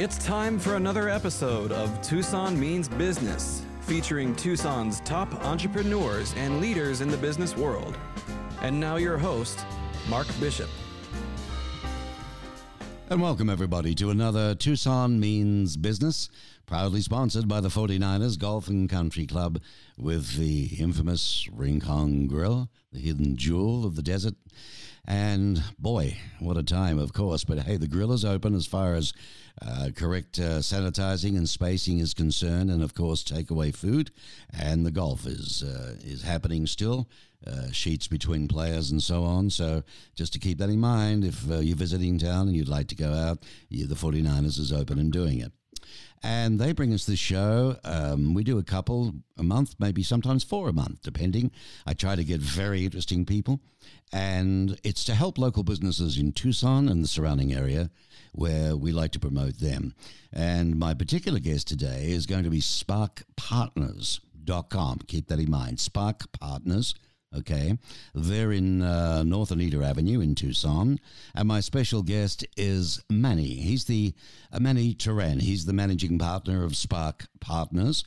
It's time for another episode of Tucson Means Business, featuring Tucson's top entrepreneurs and leaders in the business world. And now, your host, Mark Bishop. And welcome, everybody, to another Tucson Means Business, proudly sponsored by the 49ers Golf and Country Club with the infamous Rincon Grill, the hidden jewel of the desert. And boy, what a time, of course. But hey, the grill is open as far as uh, correct uh, sanitizing and spacing is concerned, and of course, takeaway food. And the golf is, uh, is happening still. Uh, sheets between players and so on. So just to keep that in mind, if uh, you're visiting town and you'd like to go out, the 49ers is open and doing it. And they bring us this show. Um, we do a couple a month, maybe sometimes four a month, depending. I try to get very interesting people. And it's to help local businesses in Tucson and the surrounding area where we like to promote them. And my particular guest today is going to be sparkpartners.com. Keep that in mind. Spark Partners. Okay, they're in uh, North Anita Avenue in Tucson, and my special guest is Manny. He's the uh, Manny Turan. He's the managing partner of Spark Partners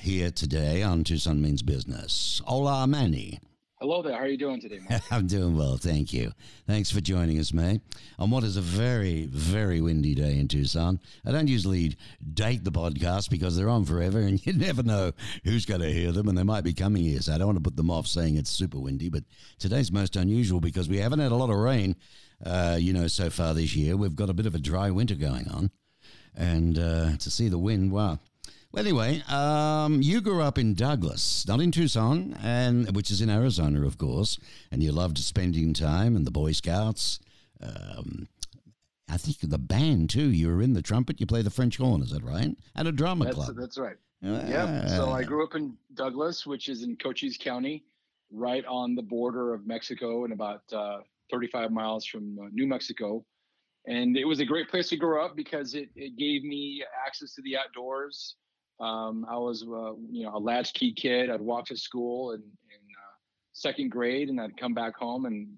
here today on Tucson Means Business. Hola, Manny. Hello there. How are you doing today, Mark? I'm doing well, thank you. Thanks for joining us, May, on what is a very, very windy day in Tucson. I don't usually date the podcast because they're on forever and you never know who's going to hear them and they might be coming here. So I don't want to put them off saying it's super windy, but today's most unusual because we haven't had a lot of rain, uh, you know, so far this year. We've got a bit of a dry winter going on. And uh, to see the wind, wow. Well, anyway, um, you grew up in Douglas, not in Tucson, and which is in Arizona, of course, and you loved spending time in the Boy Scouts. Um, I think the band too. You were in the trumpet. You play the French horn. Is that right? And a drama that's, club. That's right. Yep. So I grew up in Douglas, which is in Cochise County, right on the border of Mexico, and about uh, 35 miles from uh, New Mexico. And it was a great place to grow up because it, it gave me access to the outdoors. Um, I was, uh, you know, a latchkey kid. I'd walk to school in, in uh, second grade, and I'd come back home and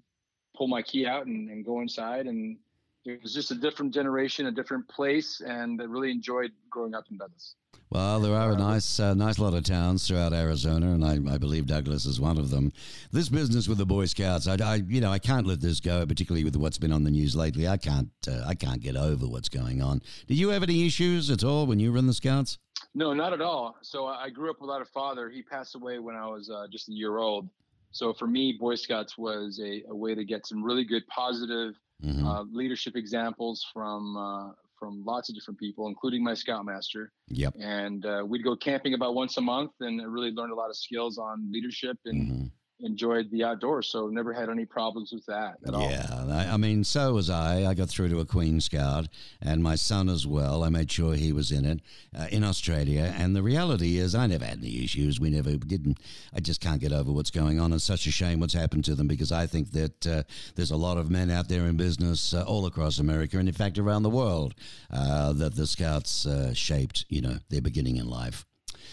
pull my key out and, and, go inside. And it was just a different generation, a different place, and I really enjoyed growing up in Douglas. Well, there are a nice, uh, nice lot of towns throughout Arizona, and I, I, believe Douglas is one of them. This business with the Boy Scouts, I, I, you know, I can't let this go, particularly with what's been on the news lately. I can't, uh, I can't get over what's going on. Did you have any issues at all when you were in the Scouts? No, not at all. So I grew up without a father. He passed away when I was uh, just a year old. So for me, Boy Scouts was a, a way to get some really good positive mm-hmm. uh, leadership examples from uh, from lots of different people, including my scoutmaster. Yep. And uh, we'd go camping about once a month, and I really learned a lot of skills on leadership and mm-hmm enjoyed the outdoors, so never had any problems with that at all. Yeah, I, I, mean, so was I. I got through to a Queen Scout, and my son as well. I made sure he was in it uh, in Australia. And the reality is, I never had any issues. We never didn't. I just can't get over what's going on. It's such a shame what's happened to them because I think that uh, there's a lot of men out there in business uh, all across America, and in fact around the world, uh, that the Scouts uh, shaped, you know, their beginning in life.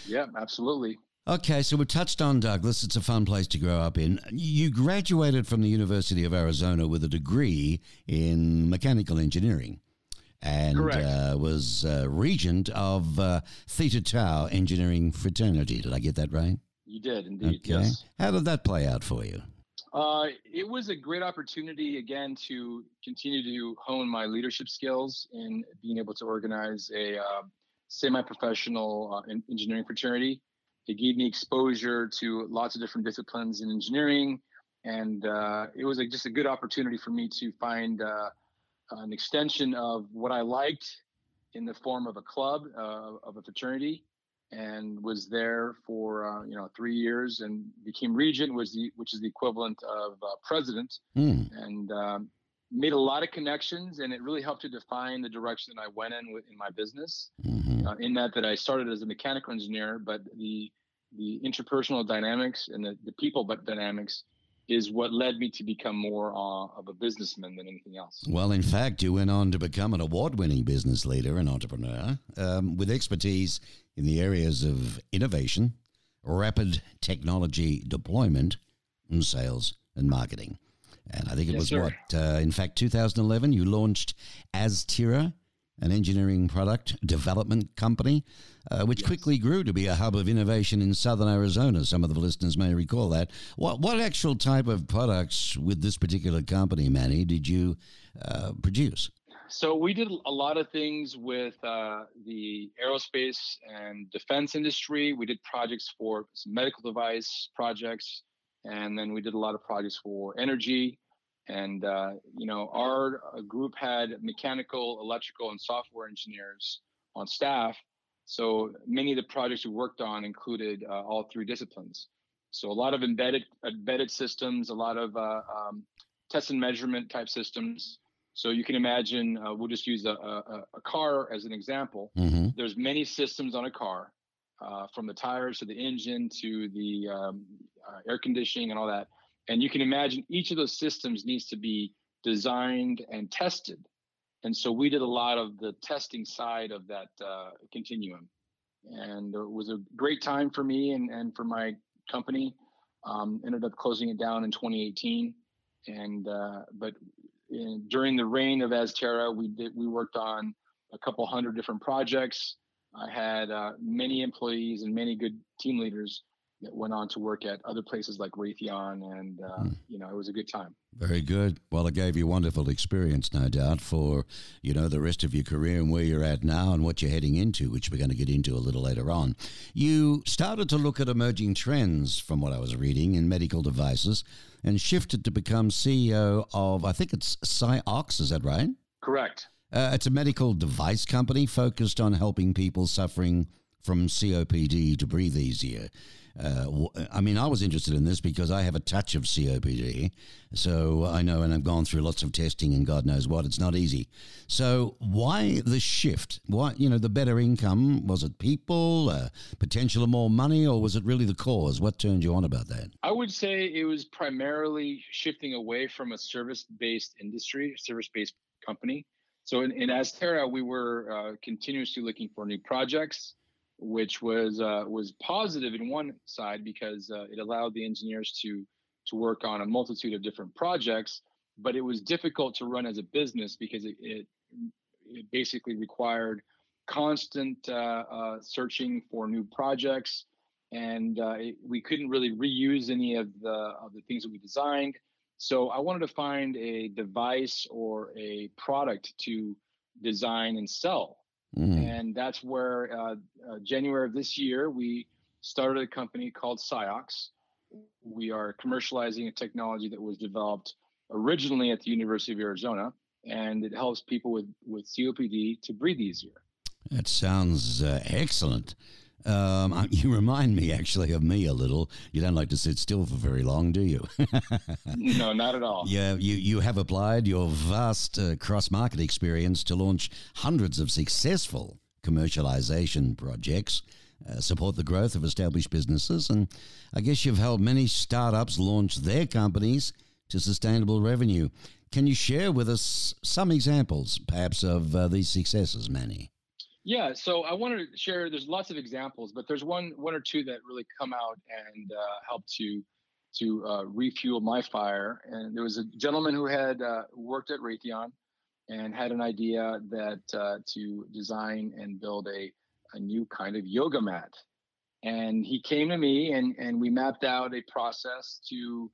Yeah, absolutely. Okay, so we touched on Douglas. It's a fun place to grow up in. You graduated from the University of Arizona with a degree in mechanical engineering and uh, was uh, regent of uh, Theta Tau Engineering Fraternity. Did I get that right? You did, indeed. Okay. Yes. How did that play out for you? Uh, it was a great opportunity, again, to continue to hone my leadership skills in being able to organize a uh, semi professional uh, engineering fraternity it gave me exposure to lots of different disciplines in engineering, and uh, it was a, just a good opportunity for me to find uh, an extension of what I liked in the form of a club uh, of a fraternity, and was there for uh, you know three years and became regent, was the which is the equivalent of uh, president, mm. and um, made a lot of connections and it really helped to define the direction that I went in with in my business. Mm-hmm. Uh, in that that I started as a mechanical engineer, but the the interpersonal dynamics and the, the people but dynamics is what led me to become more uh, of a businessman than anything else. Well, in fact, you went on to become an award winning business leader and entrepreneur um, with expertise in the areas of innovation, rapid technology deployment, and sales and marketing. And I think it yes, was sir. what, uh, in fact, 2011, you launched Azterra an engineering product development company, uh, which yes. quickly grew to be a hub of innovation in southern Arizona. Some of the listeners may recall that. What, what actual type of products with this particular company, Manny, did you uh, produce? So we did a lot of things with uh, the aerospace and defense industry. We did projects for medical device projects, and then we did a lot of projects for energy. And uh, you know, our uh, group had mechanical, electrical, and software engineers on staff. So many of the projects we worked on included uh, all three disciplines. So a lot of embedded embedded systems, a lot of uh, um, test and measurement type systems. So you can imagine, uh, we'll just use a, a, a, car as an example. Mm-hmm. There's many systems on a car, uh, from the tires to the engine to the um, air conditioning and all that. And you can imagine each of those systems needs to be designed and tested. And so we did a lot of the testing side of that uh, continuum. And it was a great time for me and, and for my company. Um, ended up closing it down in 2018. And uh, but in, during the reign of Azterra, we did we worked on a couple hundred different projects. I had uh, many employees and many good team leaders went on to work at other places like Raytheon, and uh, mm. you know it was a good time. Very good. Well, it gave you wonderful experience, no doubt, for you know the rest of your career and where you're at now and what you're heading into, which we're going to get into a little later on. You started to look at emerging trends, from what I was reading, in medical devices, and shifted to become CEO of I think it's Ciox. Is that right? Correct. Uh, it's a medical device company focused on helping people suffering from COPD to breathe easier. Uh, I mean, I was interested in this because I have a touch of COPD, so I know, and I've gone through lots of testing, and God knows what. It's not easy. So, why the shift? Why, you know, the better income? Was it people, uh, potential of more money, or was it really the cause? What turned you on about that? I would say it was primarily shifting away from a service-based industry, service-based company. So, in, in Azterra, we were uh, continuously looking for new projects which was uh, was positive in one side because uh, it allowed the engineers to to work on a multitude of different projects. But it was difficult to run as a business because it it, it basically required constant uh, uh searching for new projects, and uh, it, we couldn't really reuse any of the of the things that we designed. So I wanted to find a device or a product to design and sell Mm. And that's where uh, uh, January of this year, we started a company called Ciox. We are commercializing a technology that was developed originally at the University of Arizona, and it helps people with, with COPD to breathe easier. That sounds uh, excellent. Um, you remind me actually of me a little. You don't like to sit still for very long, do you? no, not at all. Yeah, you, you have applied your vast uh, cross market experience to launch hundreds of successful commercialization projects, uh, support the growth of established businesses, and I guess you've helped many startups launch their companies to sustainable revenue. Can you share with us some examples, perhaps, of uh, these successes, Manny? Yeah, so I wanted to share. There's lots of examples, but there's one, one or two that really come out and uh, help to to uh, refuel my fire. And there was a gentleman who had uh, worked at Raytheon and had an idea that uh, to design and build a a new kind of yoga mat. And he came to me, and and we mapped out a process to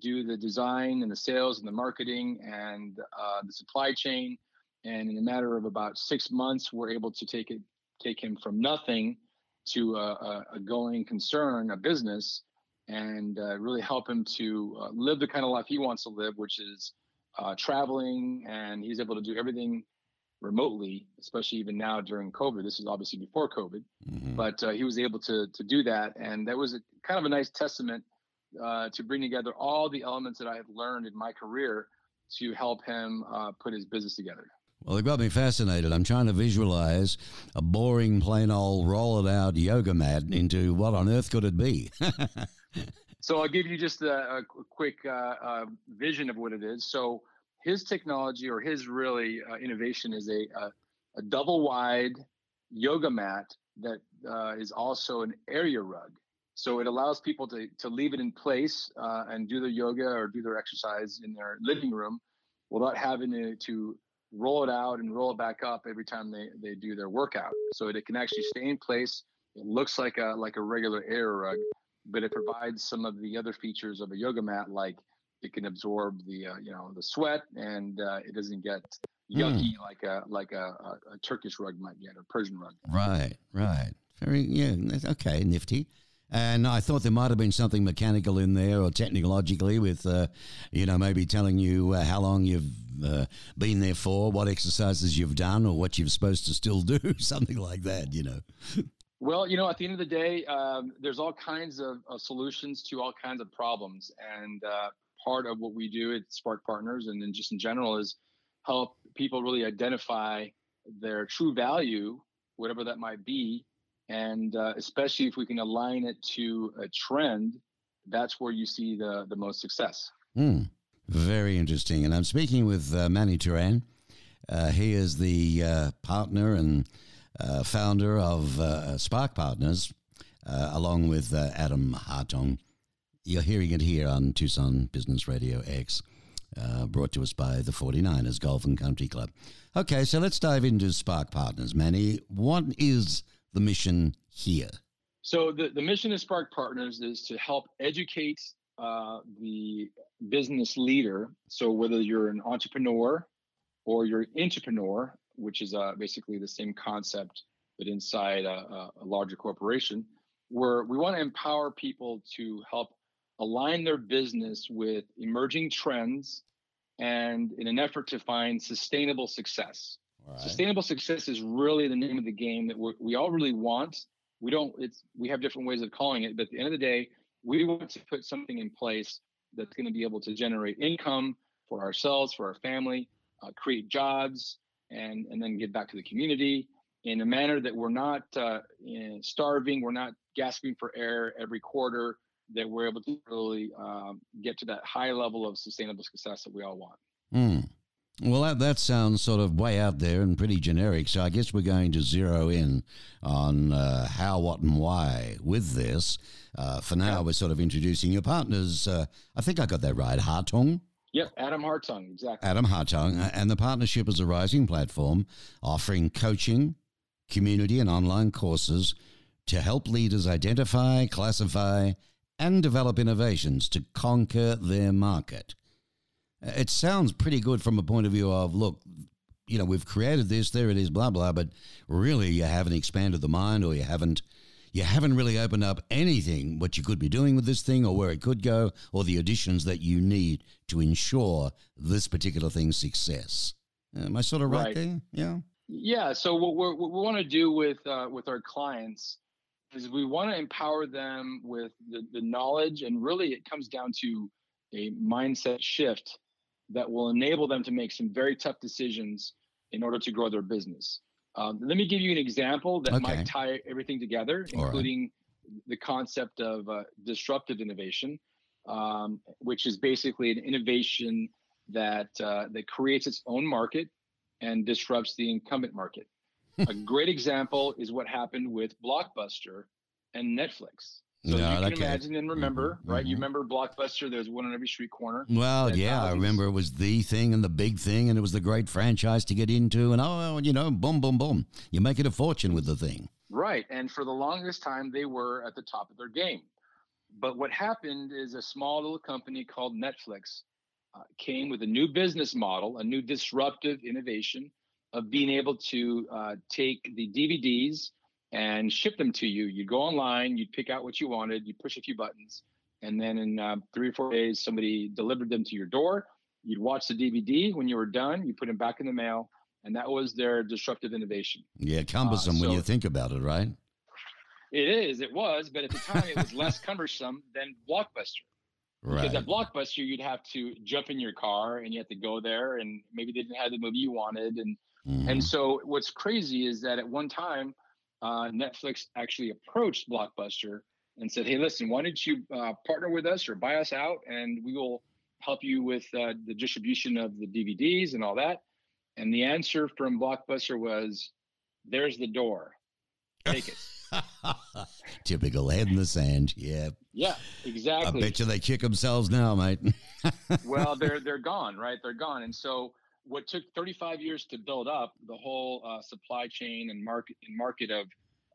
do the design and the sales and the marketing and uh, the supply chain and in a matter of about six months, we're able to take it take him from nothing to a, a, going concern, a business, and uh, really help him to uh, live the kind of life he wants to live, which is uh, traveling, and he's able to do everything remotely, especially even now during COVID. This is obviously before COVID, mm-hmm. but uh, he was able to to do that, and that was a, kind of a nice testament uh, to bring together all the elements that I have learned in my career to help him uh, put his business together. Well, it got me fascinated. I'm trying to visualize a boring, plain old roll it out yoga mat into what on earth could it be? so I'll give you just a, a quick uh, uh, vision of what it is. So his technology or his really uh, innovation is a, a, a, double wide yoga mat that uh, is also an area rug. So it allows people to, to leave it in place uh, and do their yoga or do their exercise in their living room without having to, to roll it out and roll it back up every time they, they do their workout. So it can actually stay in place. It looks like a like a regular air rug, but it provides some of the other features of a yoga mat, like it can absorb the uh, you know the sweat and uh, it doesn't get yucky mm. like a like a, a, a, Turkish rug might get or Persian rug. Right, right. Very yeah. Okay, nifty. And I thought there might have been something mechanical in there or technologically with, uh, you know, maybe telling you uh, how long you've uh, been there for, what exercises you've done, or what you're supposed to still do, something like that, you know. well, you know, at the end of the day, um, there's all kinds of, solutions to all kinds of problems. And uh, part of what we do at Spark Partners and then just in general is help people really identify their true value, whatever that might be, and uh, especially if we can align it to a trend, that's where you see the the most success. Mm, very interesting. And I'm speaking with uh, Manny Turan. Uh, he is the uh, partner and uh, founder of uh, Spark Partners, along with Adam Hartung. You're hearing it here on Tucson Business Radio X. Uh, brought to us by the 49ers Golf and Country Club. Okay, so let's dive into Spark Partners, Manny. What is the mission here? So the, the mission of Spark Partners is to help educate uh, the business leader. So whether you're an entrepreneur or you're an intrapreneur, which is uh, basically the same concept, but inside a, a larger corporation, where we want to empower people to help align their business with emerging trends and in an effort to find sustainable success. Sustainable success is really the name of the game that we all really want. We don't. It's we have different ways of calling it, but at the end of the day, we want to put something in place that's going to be able to generate income for ourselves, for our family, uh, create jobs, and and then give back to the community in a manner that we're not uh, starving, we're not gasping for air every quarter. That we're able to really um, get to that high level of sustainable success that we all want. Mm. Well, that, that sounds sort of way out there and pretty generic. So I guess we're going to zero in on uh, how, what, and why with this. Uh, for now, yeah. we're sort of introducing your partners. Uh, I think I got that right. Hartung. Yep, Adam Hartung, exactly. Adam Hartung. And the partnership is a rising platform offering coaching, community, and online courses to help leaders identify, classify, and develop innovations to conquer their market. It sounds pretty good from a point of view of look, you know, we've created this, there it is, blah blah, but really you haven't expanded the mind or you haven't you haven't really opened up anything what you could be doing with this thing or where it could go or the additions that you need to ensure this particular thing's success. Am I sort of right, right. there? Yeah. Yeah. So what, what we want to do with uh, with our clients is we want to empower them with the, the knowledge, and really it comes down to a mindset shift that will enable them to make some very tough decisions in order to grow their business. Um, let me give you an example that okay. might tie everything together, including right. the concept of uh, disruptive innovation, um, which is basically an innovation that uh, that creates its own market and disrupts the incumbent market. a great example is what happened with Blockbuster and Netflix. So no, you can imagine and remember, mm-hmm, right? Mm-hmm. You remember Blockbuster? There's one on every street corner. Well, yeah, I remember it was the thing and the big thing, and it was the great franchise to get into. And oh, you know, boom, boom, boom, you make it a fortune with the thing. Right, and for the longest time, they were at the top of their game. But what happened is a small little company called Netflix uh, came with a new business model, a new disruptive innovation of being able to uh, take the DVDs and ship them to you. You'd go online, you'd pick out what you wanted, you push a few buttons, and then in uh, three or four days, somebody delivered them to your door. You'd watch the DVD. When you were done, you put them back in the mail, and that was their disruptive innovation. Yeah, cumbersome uh, so when you think about it, right? It is. It was, but at the time, it was less cumbersome than Blockbuster. Right. Because at Blockbuster, you'd have to jump in your car and you had to go there, and maybe they didn't have the movie you wanted, and mm-hmm. and so what's crazy is that at one time uh, Netflix actually approached Blockbuster and said, "Hey, listen, why don't you uh, partner with us or buy us out, and we will help you with uh, the distribution of the DVDs and all that." And the answer from Blockbuster was, "There's the door. Take it." Typical head in the sand. Yeah. Yeah, exactly. I bet you they kick themselves now, mate. well, they're they're gone, right? They're gone, and so what took 35 years to build up the whole uh, supply chain and market and market of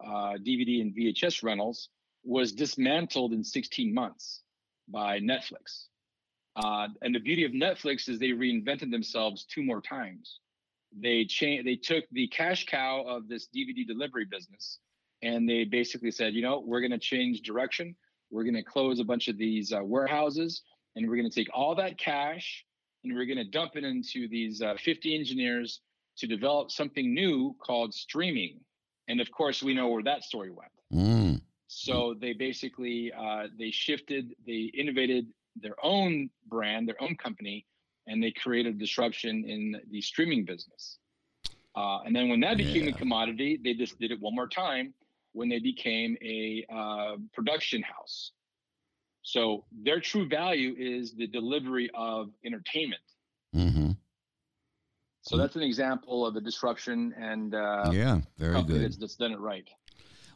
uh, DVD and VHS rentals was dismantled in 16 months by Netflix. Uh, and the beauty of Netflix is they reinvented themselves two more times. They changed. They took the cash cow of this DVD delivery business, and they basically said, you know, we're going to change direction. We're going to close a bunch of these uh, warehouses, and we're going to take all that cash and we're going to dump it into these uh, 50 engineers to develop something new called streaming. And of course, we know where that story went. Mm. So they basically uh, they shifted, they innovated their own brand, their own company, and they created disruption in the streaming business. Uh, and then when that became yeah. a commodity, they just did it one more time when they became a uh, production house. So their true value is the delivery of entertainment. Mm-hmm. So that's an example of a disruption and uh, yeah, very good. That's, that's, done it right.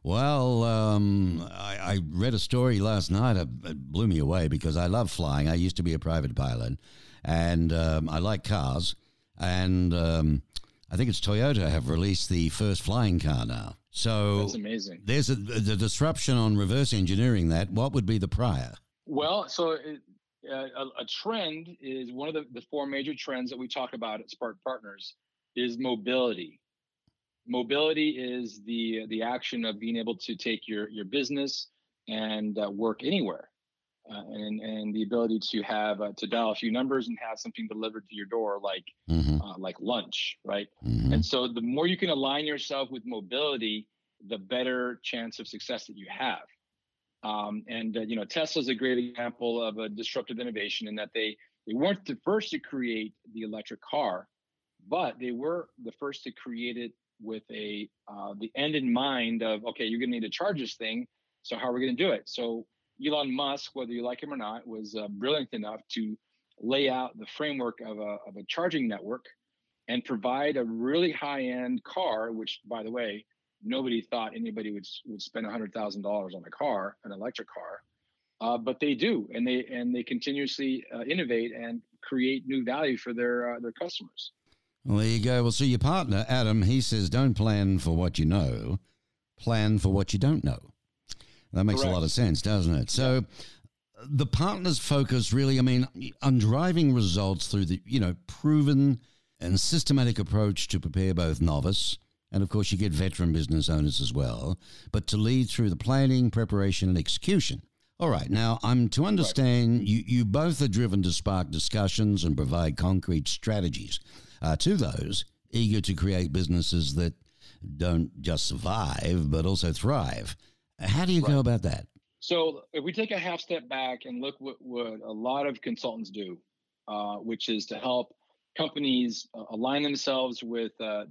Well, um, I, I, read a story last night. It blew me away because I love flying. I used to be a private pilot, and um, I like cars. And um, I think it's Toyota have released the first flying car now. So that's amazing. There's a, the disruption on reverse engineering that. What would be the prior? Well, so it, uh, a, a, trend is one of the, the four major trends that we talk about at Spark Partners is mobility. Mobility is the the action of being able to take your your business and uh, work anywhere, uh, and and the ability to have uh, to dial a few numbers and have something delivered to your door like mm-hmm. Uh, like lunch, right? Mm-hmm. And so the more you can align yourself with mobility, the better chance of success that you have. Um, and uh, you know, Tesla's a great example of a disruptive innovation in that they they weren't the first to create the electric car, but they were the first to create it with a uh, the end in mind of okay, you're going to need to charge this thing. So how are we going to do it? So Elon Musk, whether you like him or not, was uh, brilliant enough to lay out the framework of a of a charging network and provide a really high end car, which by the way nobody thought anybody would would spend hundred thousand dollars on a car, an electric car, uh, but they do, and they and they continuously uh, innovate and create new value for their uh, their customers. Well, there you go. Well, so your partner Adam, he says, don't plan for what you know, plan for what you don't know. That makes Correct. a lot of sense, doesn't it? So. The partners focus really, I mean, on driving results through the, you know, proven and systematic approach to prepare both novice and of course you get veteran business owners as well, but to lead through the planning, preparation, and execution. All right, now I'm to understand right. you, you both are driven to spark discussions and provide concrete strategies uh, to those eager to create businesses that don't just survive, but also thrive. How do you right. go about that? So, if we take a half step back and look what, what a lot of consultants do, uh, which is to help companies uh, align themselves with uh,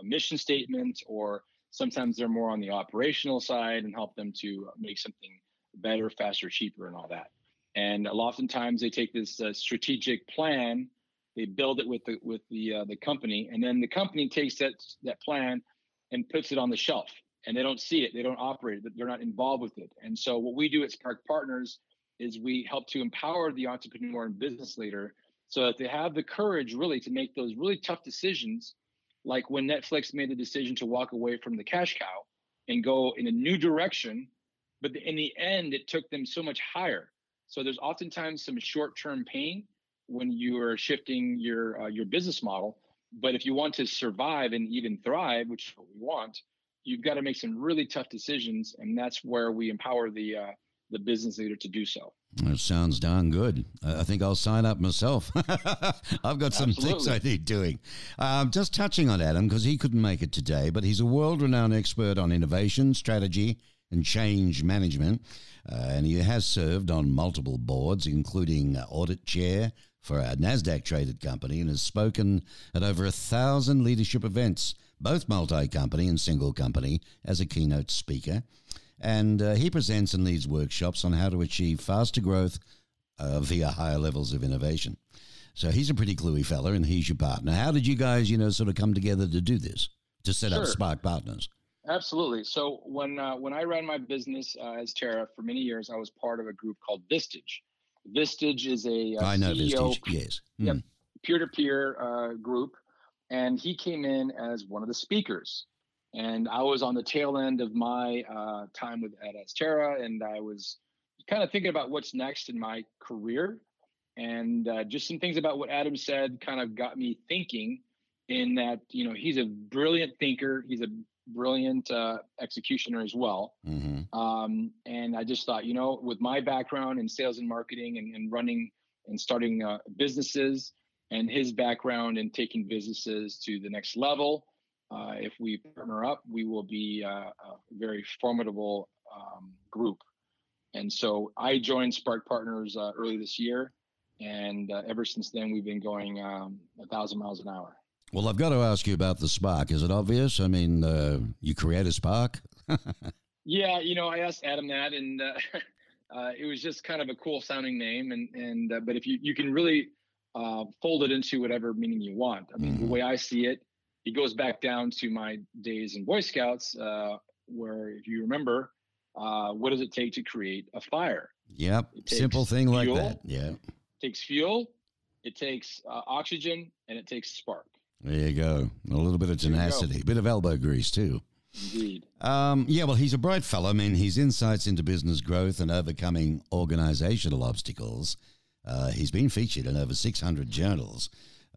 a mission statement, or sometimes they're more on the operational side and help them to make something better, faster, cheaper, and all that. And oftentimes they take this uh, strategic plan, they build it with the with the uh, the company, and then the company takes that that plan and puts it on the shelf, and they don't see it, they don't operate it, they're not involved with it. And so what we do at Spark Partners is we help to empower the entrepreneur and business leader so that they have the courage really to make those really tough decisions like when netflix made the decision to walk away from the cash cow and go in a new direction but in the end it took them so much higher. So there's oftentimes some short-term pain when you are shifting your uh, your business model but if you want to survive and even thrive which we want you've got to make some really tough decisions and that's where we empower the uh, the business leader to do so that sounds darn good. I think I'll sign up myself. I've got some Absolutely. things I need doing. Um, just touching on Adam, because he couldn't make it today, but he's a world renowned expert on innovation, strategy, and change management. Uh, and he has served on multiple boards, including uh, audit chair for a NASDAQ traded company, and has spoken at over a thousand leadership events, both multi company and single company, as a keynote speaker and uh, he presents and leads workshops on how to achieve faster growth uh, via higher levels of innovation. So he's a pretty cluey fella, and he's your partner. How did you guys, you know, sort of come together to do this, to set sure. up Spark Partners? Absolutely. So when uh, when I ran my business uh, Azterra for many years, I was part of a group called Vistage. Vistage is a, uh, I know CEO, Vistage. Yes. Yep. Mm. peer-to-peer uh, group, and he came in as one of the speakers. And I was on the tail end of my uh, time with at Azterra, and I was kind of thinking about what's next in my career. And uh, just some things about what Adam said kind of got me thinking. In that, you know, he's a brilliant thinker. He's a brilliant uh, executioner as well. Mm-hmm. Um, and I just thought, you know, with my background in sales and marketing and, and running and starting uh, businesses, and his background in taking businesses to the next level, uh, if we partner up, we will be uh, a very formidable um, group. And so I joined Spark Partners uh, early this year, and uh, ever since then we've been going um, a thousand miles an hour. Well, I've got to ask you about the Spark. Is it obvious? I mean, uh, you created Spark. yeah, you know, I asked Adam that, and uh, it was just kind of a cool sounding name. And and but if you you can really fold it into whatever meaning you want. I mean, mm-hmm. the way I see it it goes back down to my days in Boy Scouts, uh, where if you remember, uh, what does it take to create a fire? Yep, simple thing fuel, like that. Yeah, it takes fuel, it takes uh, oxygen, and it takes spark. There you go. A little bit of tenacity, a bit of elbow grease too. Indeed. Um, yeah, well, he's a bright fellow. I mean, his insights into business growth and overcoming organizational obstacles. Uh, he's been featured in over 600 journals.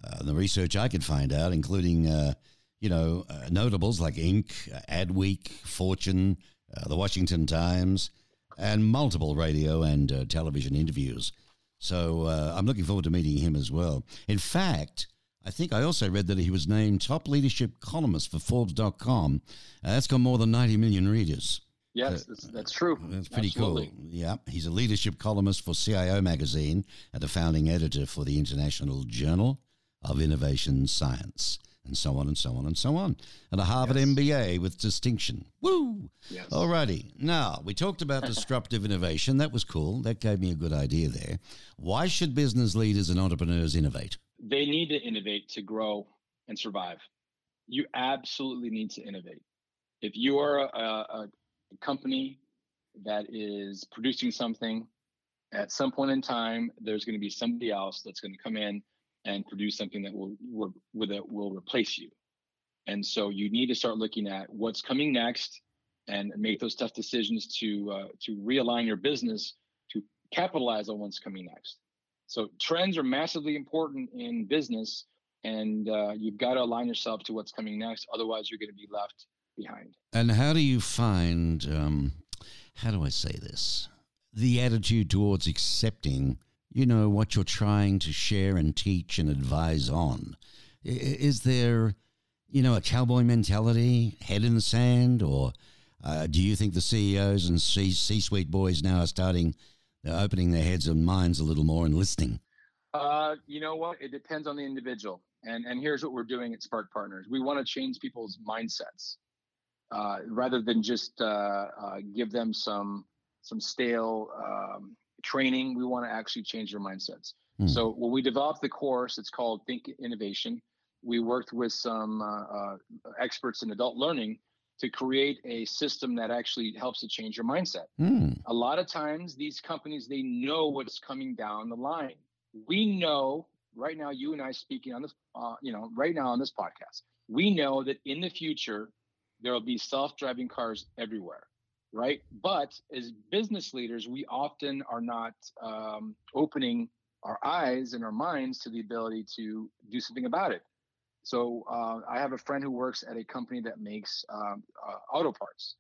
Uh, the research I could find out, including, uh, you know, uh, notables like Inc., uh, Adweek, Fortune, uh, the Washington Times, and multiple radio and television interviews. So I'm looking forward to meeting him as well. In fact, I think I also read that he was named top leadership columnist for Forbes.com. that's got more than 90 million readers. Yes, that's, that's, true. That's pretty Absolutely. cool. Yeah, he's a leadership columnist for CIO magazine and a founding editor for the International Journal of Innovation Science, and so on and so on and so on. And a Harvard yes. MBA with distinction. Woo! Yes. Alrighty. Now, we talked about disruptive innovation. That was cool. That gave me a good idea there. Why should business leaders and entrepreneurs innovate? They need to innovate to grow and survive. You absolutely need to innovate. If you are a, a, a company that is producing something, at some point in time, there's going to be somebody else that's going to come in and produce something that will will, will replace you. And so you need to start looking at what's coming next and make those tough decisions to uh, to realign your business to capitalize on what's coming next. So trends are massively important in business, and uh, you've got to align yourself to what's coming next. Otherwise, you're going to be left behind. And how do you find? Um, how do I say this? The attitude towards accepting you know, what you're trying to share and teach and advise on. Is there, you know, a cowboy mentality, head in the sand, or uh, do you think the CEOs and C suite boys now are starting, they're opening their heads and minds a little more and listening? Uh, you know what? It depends on the individual. And, and here's what we're doing at Spark Partners we want to change people's mindsets uh, rather than just uh, uh, give them some some stale um, training. We want to actually change their mindsets. Mm. So when we developed the course, it's called Think Innovation. We worked with some uh, uh, experts in adult learning to create a system that actually helps to change your mindset. Mm. A lot of times, these companies they know what's coming down the line. We know right now, you and I speaking on this, uh, you know, right now on this podcast, we know that in the future there will be self-driving cars everywhere right? But as business leaders, we often are not um, opening our eyes and our minds to the ability to do something about it. So uh, I have a friend who works at a company that makes um, uh, auto parts,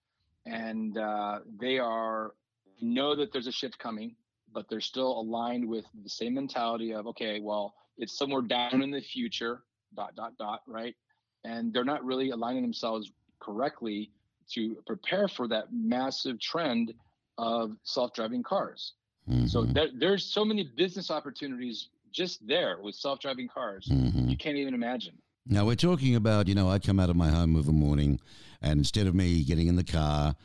and uh, they are know that there's a shift coming, but they're still aligned with the same mentality of okay, well, it's somewhere down in the future, dot dot dot, right? And they're not really aligning themselves correctly to prepare for that massive trend of self-driving cars. Mm-hmm. So there, there's so many business opportunities just there with self-driving cars. Mm-hmm. You can't even imagine. Now we're talking about, you know, I come out of my home of a morning and instead of me getting in the car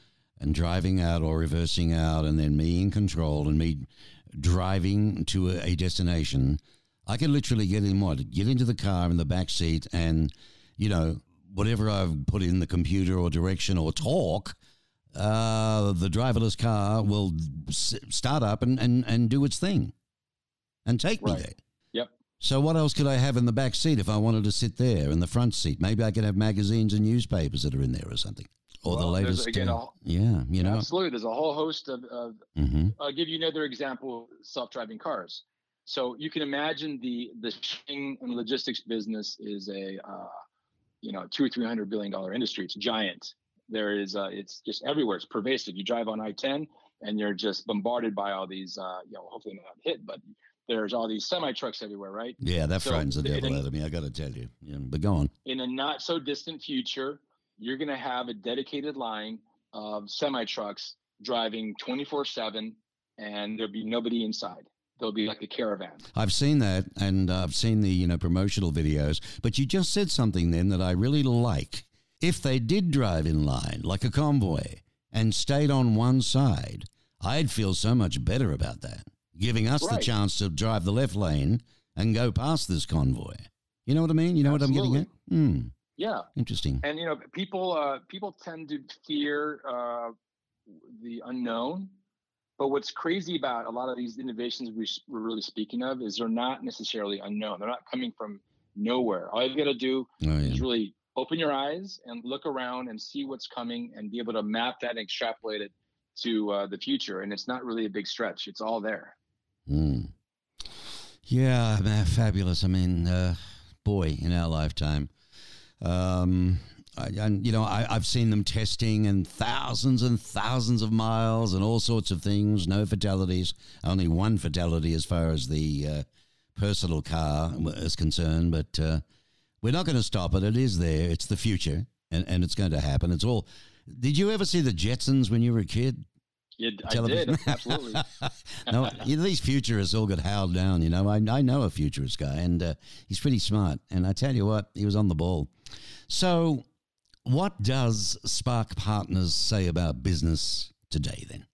and driving out or reversing out and then me in control and me driving to a, a destination, I can literally get in what? Get into the car in the back seat and, you know, whatever I've put in the computer or direction or talk, uh, the driverless car will s- start up and, and, and do its thing and take right. me there. Yep. So what else could I have in the back seat if I wanted to sit there in the front seat? Maybe I could have magazines and newspapers that are in there or something, or Well, the latest. again, uh, a- yeah, you know. Absolutely. There's a whole host of, of hmm I'll give you another example self-driving cars. So you can imagine the the shipping and logistics business is a uh, you know two or three hundred billion dollar industry. It's giant. There is uh, it's just everywhere. It's pervasive. You drive on I-10 and you're just bombarded by all these uh, you know hopefully not hit, but there's all these semi trucks everywhere, right? Yeah, that So, frightens the devil out of me. I got to tell you. Yeah, but go on. in a not so distant future, you're going to have a dedicated line of semi trucks driving 24 7, and there'll be nobody inside. There'll be like a caravan. I've seen that, and I've seen the you know promotional videos. But you just said something then that I really like. If they did drive in line like a convoy and stayed on one side, I'd feel so much better about that, giving us the chance to drive the left lane and go past this convoy. You know what I mean? You know what I'm getting at? Hmm. Yeah, Interesting. and you know, people uh, people tend to fear uh, the unknown. But what's crazy about a lot of these innovations we, we're really speaking of is they're not necessarily unknown. They're not coming from nowhere. All you've got to do Oh yeah. is really open your eyes and look around and see what's coming and be able to map that and extrapolate it to uh, the future. And it's not really a big stretch. It's all there. Mm. Yeah, man, fabulous. I mean, uh, boy, in our lifetime, um, I, and you know, I, I've seen them testing and thousands and thousands of miles and all sorts of things. No fatalities. Only one fatality as far as the uh, personal car is concerned. But uh, we're not going to stop it. It is there. It's the future, and and it's going to happen. It's all. Did you ever see the Jetsons when you were a kid? Yeah, I television. did absolutely. no, these futurists all got howled down. You know, I, I know a futurist guy, and uh, he's pretty smart. And I tell you what, he was on the ball. So, what does Spark Partners say about business today? Then,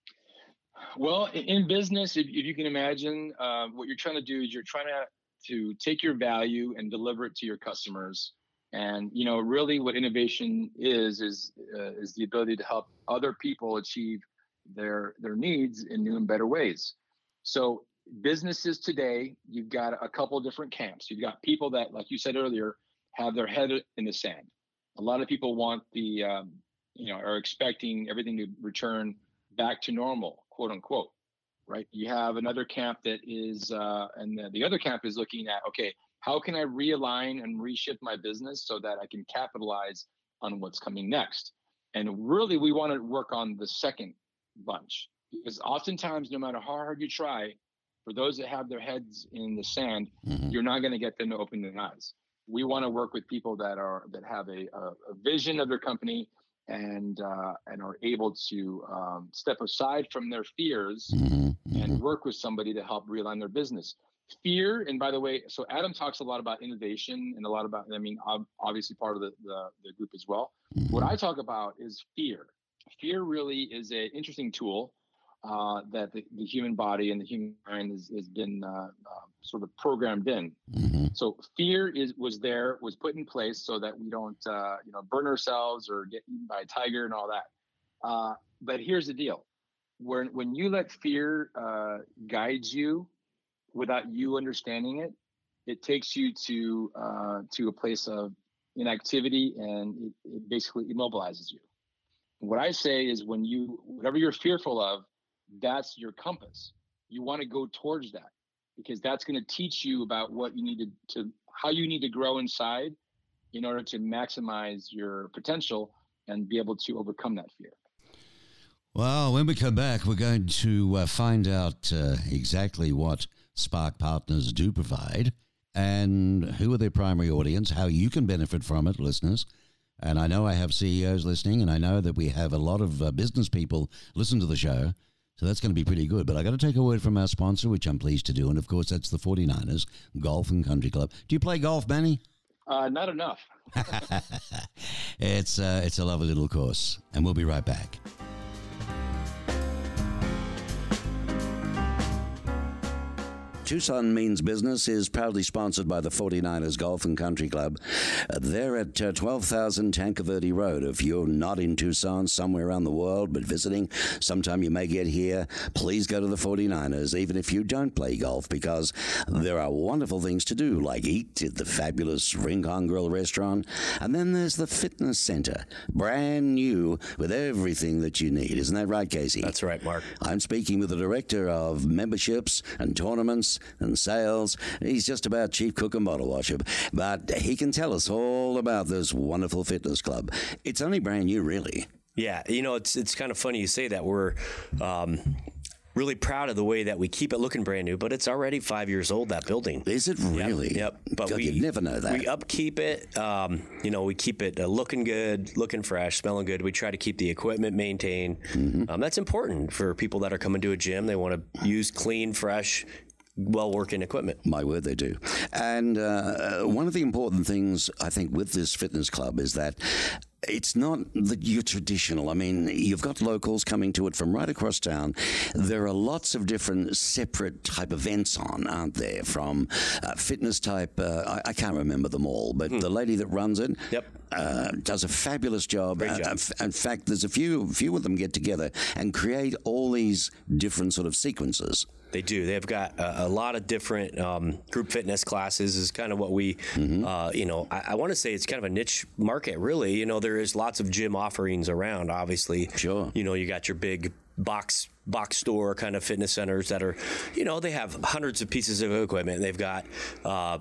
Well, in business, if, if you can imagine, uh, what you're trying to do is you're trying to to take your value and deliver it to your customers. And you know, really, what innovation is is uh, is the ability to help other people achieve their their needs in new and better ways. So, businesses today, you've got a couple of different camps. You've got people that, like you said earlier, have their head in the sand. A lot of people want the, um, you know, are expecting everything to return back to normal, quote unquote, right? You have another camp that is, uh, and the, the other camp is looking at, okay, how can I realign and reshift my business so that I can capitalize on what's coming next? And really, we want to work on the second bunch because oftentimes, no matter how hard you try, for those that have their heads in the sand, Mhm. you're not going to get them to open their eyes. We want to work with people that are that have a, a, vision of their company and uh, and are able to um, step aside from their fears Mhm. and Mhm. work with somebody to help realign their business. Fear, and by the way, so Adam talks a lot about innovation and a lot about, I mean, obviously part of the, the, the group as well. What Mhm. I talk about is fear. Fear really is an interesting tool uh, that the, the human body and the human mind has, has been uh, uh, sort of programmed in. Mhm. So fear is was there, was put in place so that we don't, uh, you know, burn ourselves or get eaten by a tiger and all that. Uh, but here's the deal: when when you let fear uh, guide you without you understanding it, it takes you to uh, to a place of inactivity and it, it basically immobilizes you. What I say is, when you whatever you're fearful of, that's your compass. You want to go towards that because that's going to teach you about what you need to, to how you need to grow inside in order to maximize your potential and be able to overcome that fear. Well, when we come back, we're going to uh, find out uh, exactly what Spark Partners do provide and who are their primary audience, how you can benefit from it, listeners. And I know I have CEOs listening, and I know that we have a lot of uh, business people listen to the show. So that's going to be pretty good. But I got to take a word from our sponsor, which I'm pleased to do. And of course, that's the 49ers Golf and Country Club. Do you play golf, Benny? Uh, not enough. it's, uh, it's a lovely little course. And we'll be right back. Tucson Means Business is proudly sponsored by the 49ers Golf and Country Club. Uh, they're at uh, 12,000 Tanque Verde Road. If you're not in Tucson, somewhere around the world, but visiting, sometime you may get here, please go to the 49ers, even if you don't play golf, because there are wonderful things to do, like eat at the fabulous Rincon Grill restaurant. And then there's the fitness center, brand new with everything that you need. Isn't that right, Casey? That's right, Mark. I'm speaking with the director of memberships and tournaments and sales. He's just about chief cook and bottle washer, but he can tell us all about this wonderful fitness club. It's only brand new, really. Yeah, you know, it's it's kind of funny you say that. We're um, really proud of the way that we keep it looking brand new, but it's already five years old. That building is it really? Yep. yep. But God, we never know that. We upkeep it. Um, you know, we keep it uh, looking good, looking fresh, smelling good. We try to keep the equipment maintained. Mm-hmm. Um, that's important for people that are coming to a gym. They want to use clean, fresh well working equipment. My word, they do. And uh, one of the important things I think with this fitness club is that it's not that you're traditional. I mean, you've got locals coming to it from right across town. There are lots of different separate type events on, aren't there? From uh, fitness type, uh, I, I, can't remember them all, but hmm. the lady that runs it yep. uh, does a fabulous job. Job. in fact, there's a few few of them get together and create all these different sort of sequences. They do. They've got a, a lot of different um, group fitness classes. Is kind of what we, mm-hmm. uh, you know, I, I want to say it's kind of a niche market. Really, you know, there is lots of gym offerings around. Obviously, sure. You know, you got your big box box store kind of fitness centers that are, you know, they have hundreds of pieces of equipment. They've got. Uh,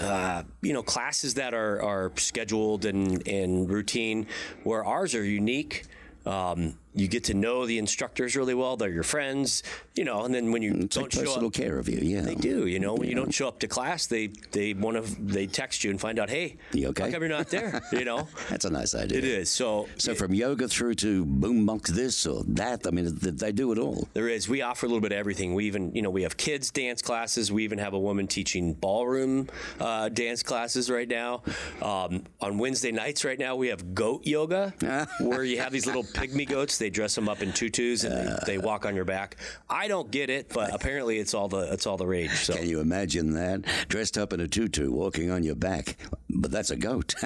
uh, you know, classes that are, are scheduled and, and routine, where ours are unique. Um, you get to know the instructors really well. They're your friends, you know. And then when you it's don't like personal up, care of you, yeah, they do. You know, when yeah. you don't show up to class, they they want to they text you and find out, hey, you okay? How come you're not there? You know, that's a nice idea. It is. So so it, from yoga through to boom boombox this or that. I mean, they do it all. There is. We offer a little bit of everything. We even you know we have kids dance classes. We even have a woman teaching ballroom uh, dance classes right now. Um, on Wednesday nights right now we have goat yoga, where you have these little pygmy goats. They dress them up in tutus and uh, they, they, walk on your back. I don't get it, but apparently it's all the it's all the rage. So. Can you imagine that dressed up in a tutu, walking on your back? But that's a goat.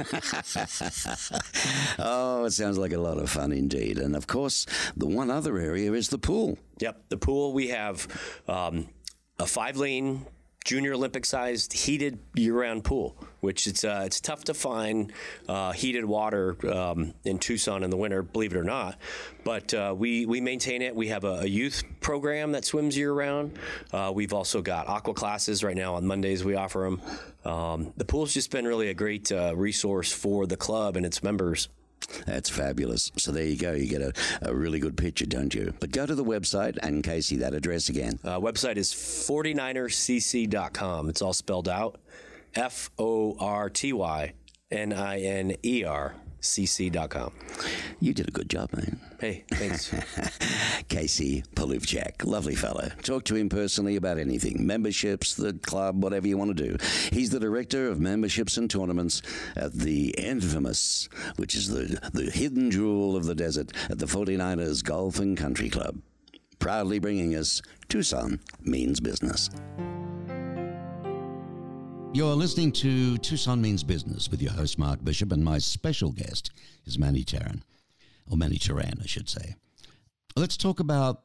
oh, it sounds like a lot of fun indeed. And of course, the one other area is the pool. Yep, the pool. We have um, a five lane junior Olympic sized heated year round pool, which it's uh, it's tough to find uh, heated water um, in Tucson in the winter, believe it or not. But uh, we we maintain it. We have a, a youth program that swims year round. Uh, we've also got aqua classes right now on Mondays. We offer them. Um, the pool's just been really a great uh, resource for the club and its members. That's fabulous. So there you go. You get a, a really good picture, don't you? But go to the website and Casey, that address again. Uh, website is 49ercc.com. It's all spelled out F O R T Y N I N E R cc.com. You did a good job, man. Hey, thanks. Casey Poluvchak, lovely fellow. Talk to him personally about anything memberships, the club, whatever you want to do. He's the director of memberships and tournaments at the infamous, which is the, the hidden jewel of the desert, at the 49ers Golf and Country Club. Proudly bringing us Tucson Means Business. You're listening to Tucson Means Business with your host, Mark Bishop, and my special guest is Manny Terran, or Manny Terran, I should say. Let's talk about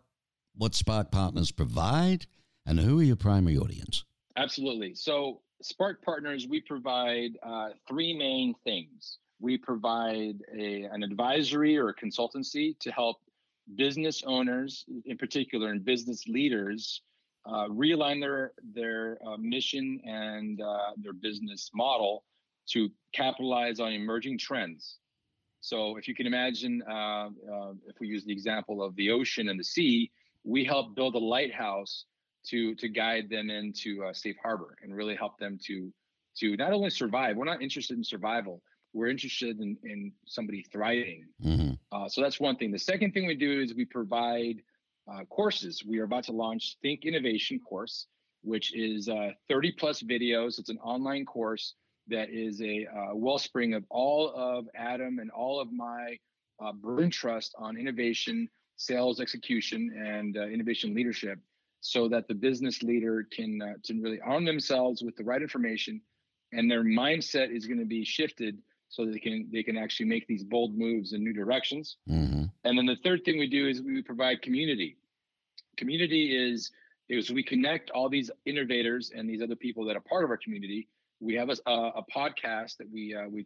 what Spark Partners provide and who are your primary audience. Absolutely. So, Spark Partners, we provide uh, three main things. We provide a, an advisory or a consultancy to help business owners, in particular, and business leaders uh, realign their their uh, mission and uh, their business model to capitalize on emerging trends. So, if you can imagine, uh, uh, if we use the example of the ocean and the sea, we help build a lighthouse to to guide them into a safe harbor and really help them to to not only survive. We're not interested in survival. We're interested in, in somebody thriving. Mm-hmm. Uh, so that's one thing. The second thing we do is we provide uh, courses. We are about to launch Think Innovation course, which is uh, 30 plus videos. It's an online course that is a uh, wellspring of all of Adam and all of my uh, burn trust on innovation, sales execution, and uh, innovation leadership. so that the business leader can uh, to really arm themselves with the right information and their mindset is going to be shifted so that they can they can actually make these bold moves in new directions Mm-hmm. and then the third thing we do is we provide community community is is we connect all these innovators and these other people that are part of our community we have a, a podcast that we uh, we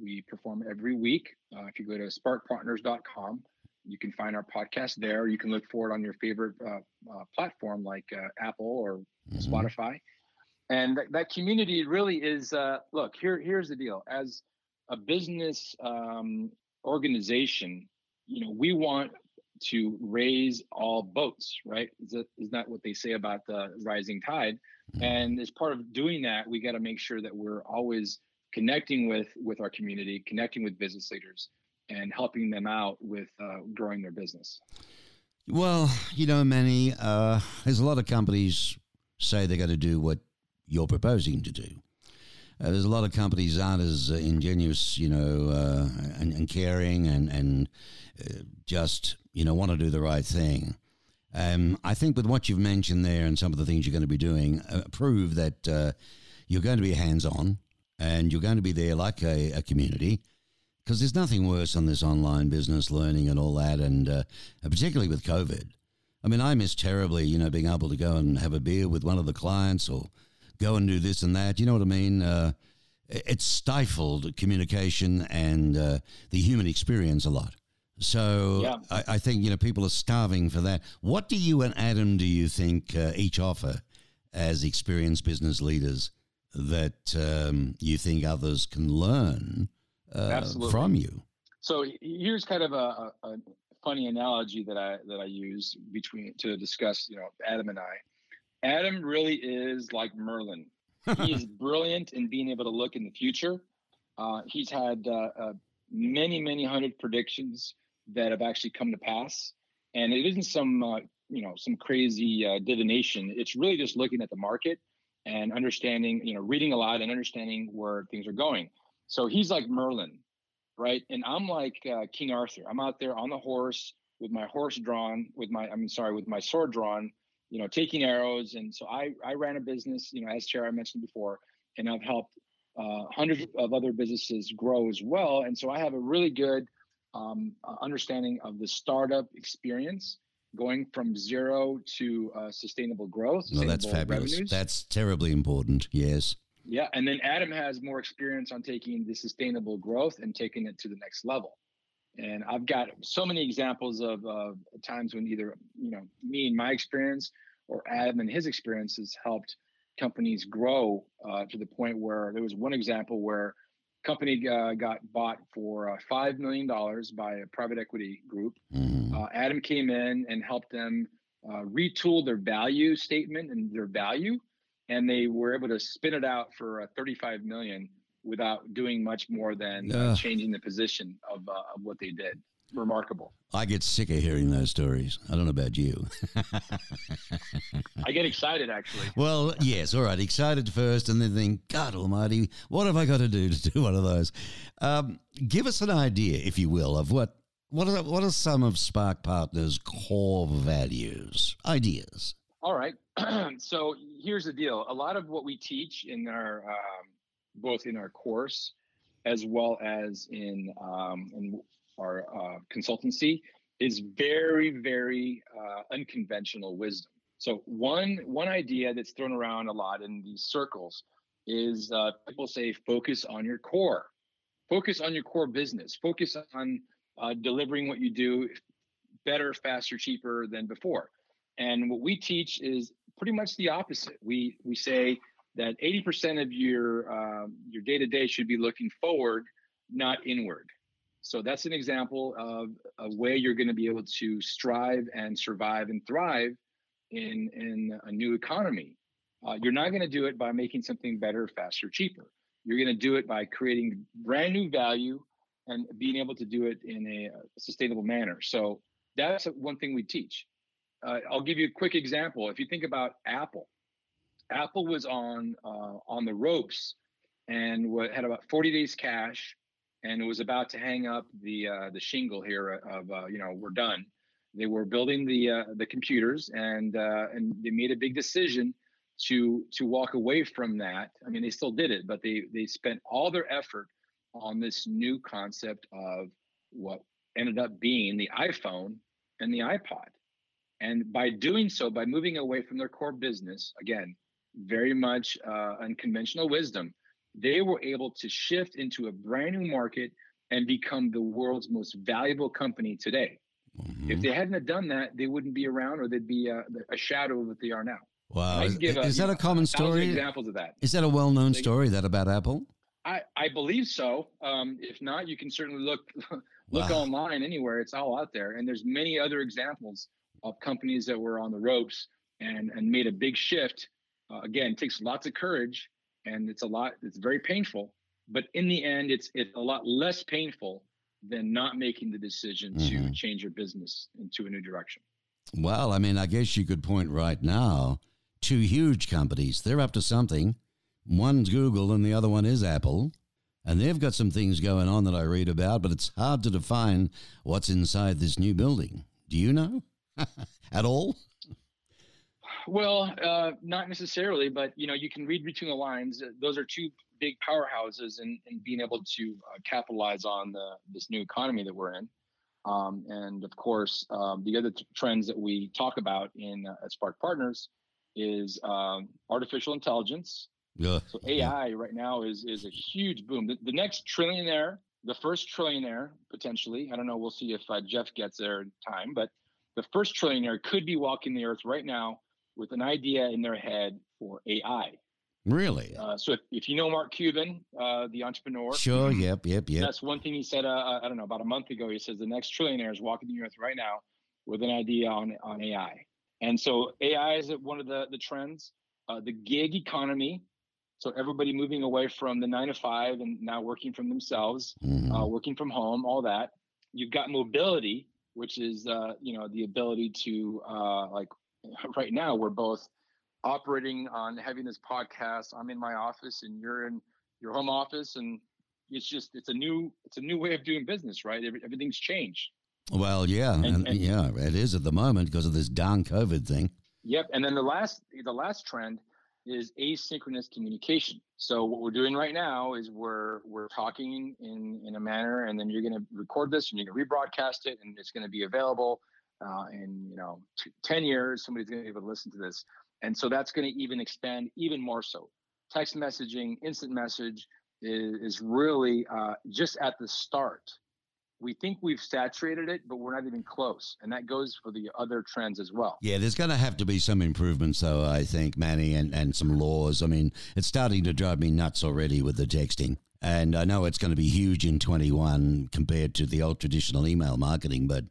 we perform every week uh, if you go to sparkpartners.com you can find our podcast there. You can look for it on your favorite uh, uh, platform like uh, Apple or Mhm. Spotify. And that, that community really is uh, look, here, here's the deal. As a business um, organization, you know, we want to raise all boats, right? Is that, is that what they say about the rising tide? And as part of doing that, we got to make sure that we're always connecting with with our community, connecting with business leaders, and helping them out with uh, growing their business. Well, you know, Manny, uh, there's a lot of companies say they're going to do what you're proposing to do. Uh, there's a lot of companies aren't as uh, ingenuous, you know, uh, and, and caring and and uh, just you know want to do the right thing. Um, I think with what you've mentioned there and some of the things you're going to be doing, uh, prove that uh, you're going to be hands on and you're going to be there like a, a community. Because there's nothing worse on this online business learning and all that, and uh, particularly with COVID. I mean, I miss terribly, you know, being able to go and have a beer with one of the clients or go and do this and that. You know what I mean? Uh, it's stifled communication and uh, the human experience a lot. So Yeah. I, I think you know people are starving for that. What do you and Adam do you think uh, each offer as experienced business leaders that um, you think others can learn uh, from you? So here's kind of a, a, funny analogy that I that I use between to discuss, you know, Adam and I. Adam really is like Merlin. He is brilliant in being able to look in the future. Uh, he's had uh, uh, many, many hundred predictions that have actually come to pass, and it isn't some, uh, you know, some crazy uh, divination. It's really just looking at the market and understanding, you know, reading a lot and understanding where things are going. So he's like Merlin, right? And I'm like uh, King Arthur. I'm out there on the horse with my horse drawn, with my, I'm sorry, with my sword drawn, you know, taking arrows. And so I, I ran a business, you know, as chair I mentioned before, and I've helped uh, hundreds of other businesses grow as well. And so I have a really good um, uh, understanding of the startup experience, going from zero to uh, sustainable growth. No, that's sustainable fabulous. revenues. That's terribly important. Yes. Yeah, and then Adam has more experience on taking the sustainable growth and taking it to the next level. And I've got so many examples of uh, times when either you know me and my experience or Adam and his experience has helped companies grow uh, to the point where there was one example where company uh, got bought for uh, five million dollars by a private equity group. Mhm. Uh, Adam came in and helped them uh, retool their value statement and their value, and they were able to spin it out for uh, 35 million without doing much more than uh, changing the position of, uh, of what they did. Remarkable. I get sick of hearing those stories. I don't know about you. I get excited actually. well, yes, all right. Excited first, and then think, God Almighty, what have I got to do to do one of those? Um, give us an idea, if you will, of what what are what are some of Spark Partners' core values, ideas. All right. so here's the deal. A lot of what we teach in our um, both in our course as well as in um, in our uh, consultancy is very very uh, unconventional wisdom. So one one idea that's thrown around a lot in these circles is uh, people say focus on your core, focus on your core business, focus on uh, delivering what you do better, faster, cheaper than before. And what we teach is pretty much the opposite. We we say that 80% of your um, your day to day should be looking forward, not inward. So that's an example of a way you're going to be able to strive and survive and thrive in in a new economy. Uh, you're not going to do it by making something better, faster, cheaper. You're going to do it by creating brand new value and being able to do it in a uh, sustainable manner. So that's one thing we teach. Uh, I'll give you a quick example. If you think about Apple, Apple was on uh, on the ropes and had about 40 days cash, and it was about to hang up the uh, the shingle here of uh, you know we're done. They were building the uh, the computers, and uh, and they made a big decision to to walk away from that. I mean, they still did it, but they they spent all their effort on this new concept of what ended up being the iPhone and the iPod. And by doing so, by moving away from their core business, again, very much uh, unconventional wisdom, they were able to shift into a brand new market and become the world's most valuable company today. Mm-hmm. If they hadn't done that, they wouldn't be around, or they'd be a, a shadow of what they are now. Wow, is, is, that a common story? Examples of that. Is that a well-known story that about Apple? I, I believe so. Um, if not, you can certainly look look wow. online anywhere. It's all out there, and there's many other examples of companies that were on the ropes and and made a big shift. Uh, again, it takes lots of courage, and it's a lot. It's very painful, but in the end, it's it's a lot less painful than not making the decision mm-hmm. to change your business into a new direction. Well, I mean, I guess you could point right now two huge companies. They're up to something. One's Google and the other one is Apple. And they've got some things going on that I read about, but it's hard to define what's inside this new building. Do you know at all? Well, uh, not necessarily, but you know, you can read between the lines. Those are two big powerhouses in, in being able to uh, capitalize on the, this new economy that we're in. Um, and of course, um, the other t- trends that we talk about in uh, at Spark Partners is um, artificial intelligence. Yeah. So AI right now is is a huge boom. The, the, next trillionaire, the first trillionaire potentially. I don't know. We'll see if uh, Jeff gets there in time, but the first trillionaire could be walking the earth right now with an idea in their head for AI. Really? Uh, so if, if you know Mark Cuban, uh, the entrepreneur, sure, yep, yep, yep. That's one thing he said. Uh, uh, I don't know about a month ago. He says the next trillionaire is walking the earth right now with an idea on on AI. And so AI is one of the the trends. Uh, the gig economy. So everybody moving away from the nine to five and now working from themselves, mm-hmm. Uh, working from home, all that. You've got mobility, which is you know the ability to like right now we're both operating on having this podcast. I'm in my office and you're in your home office and it's just it's a new it's a new way of doing business, right? Everything's changed. Well, yeah, and, and, and yeah, it is at the moment because of this darn COVID thing. Yep, and then the last the last trend is asynchronous communication. So what we're doing right now is we're we're talking in in a manner, and then you're going to record this and you're going to rebroadcast it, and it's going to be available uh, in you know t- 10 years somebody's going to be able to listen to this. And so that's going to even expand even more so. Text messaging instant message is, is really uh, just at the start. We think we've saturated it but we're not even close and that goes for the other trends as well. Yeah there's going to have to be some improvements though i think manny and, and some laws. I mean it's starting to drive me nuts already with the texting and i know it's going to be huge in 21 compared to the old traditional email marketing but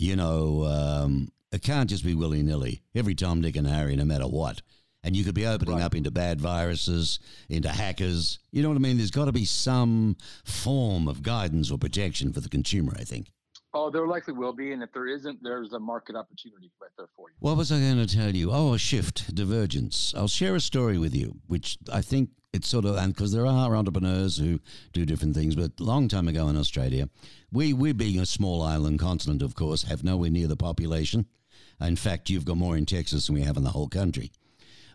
you know, um, it can't just be willy nilly every Tom, Dick, and Harry, no matter what. And you could be opening right. up into bad viruses, into hackers. You know what I mean? There's got to be some form of guidance or protection for the consumer, I think. Oh, there likely will be. And if there isn't, there's a market opportunity right there for you. What was I going to tell you? Oh, a shift, divergence. I'll share a story with you, which I think it's sort of, and because there are entrepreneurs who do different things, but long time ago in Australia, we, we being a small island continent, of course, have nowhere near the population. In fact, you've got more in Texas than we have in the whole country.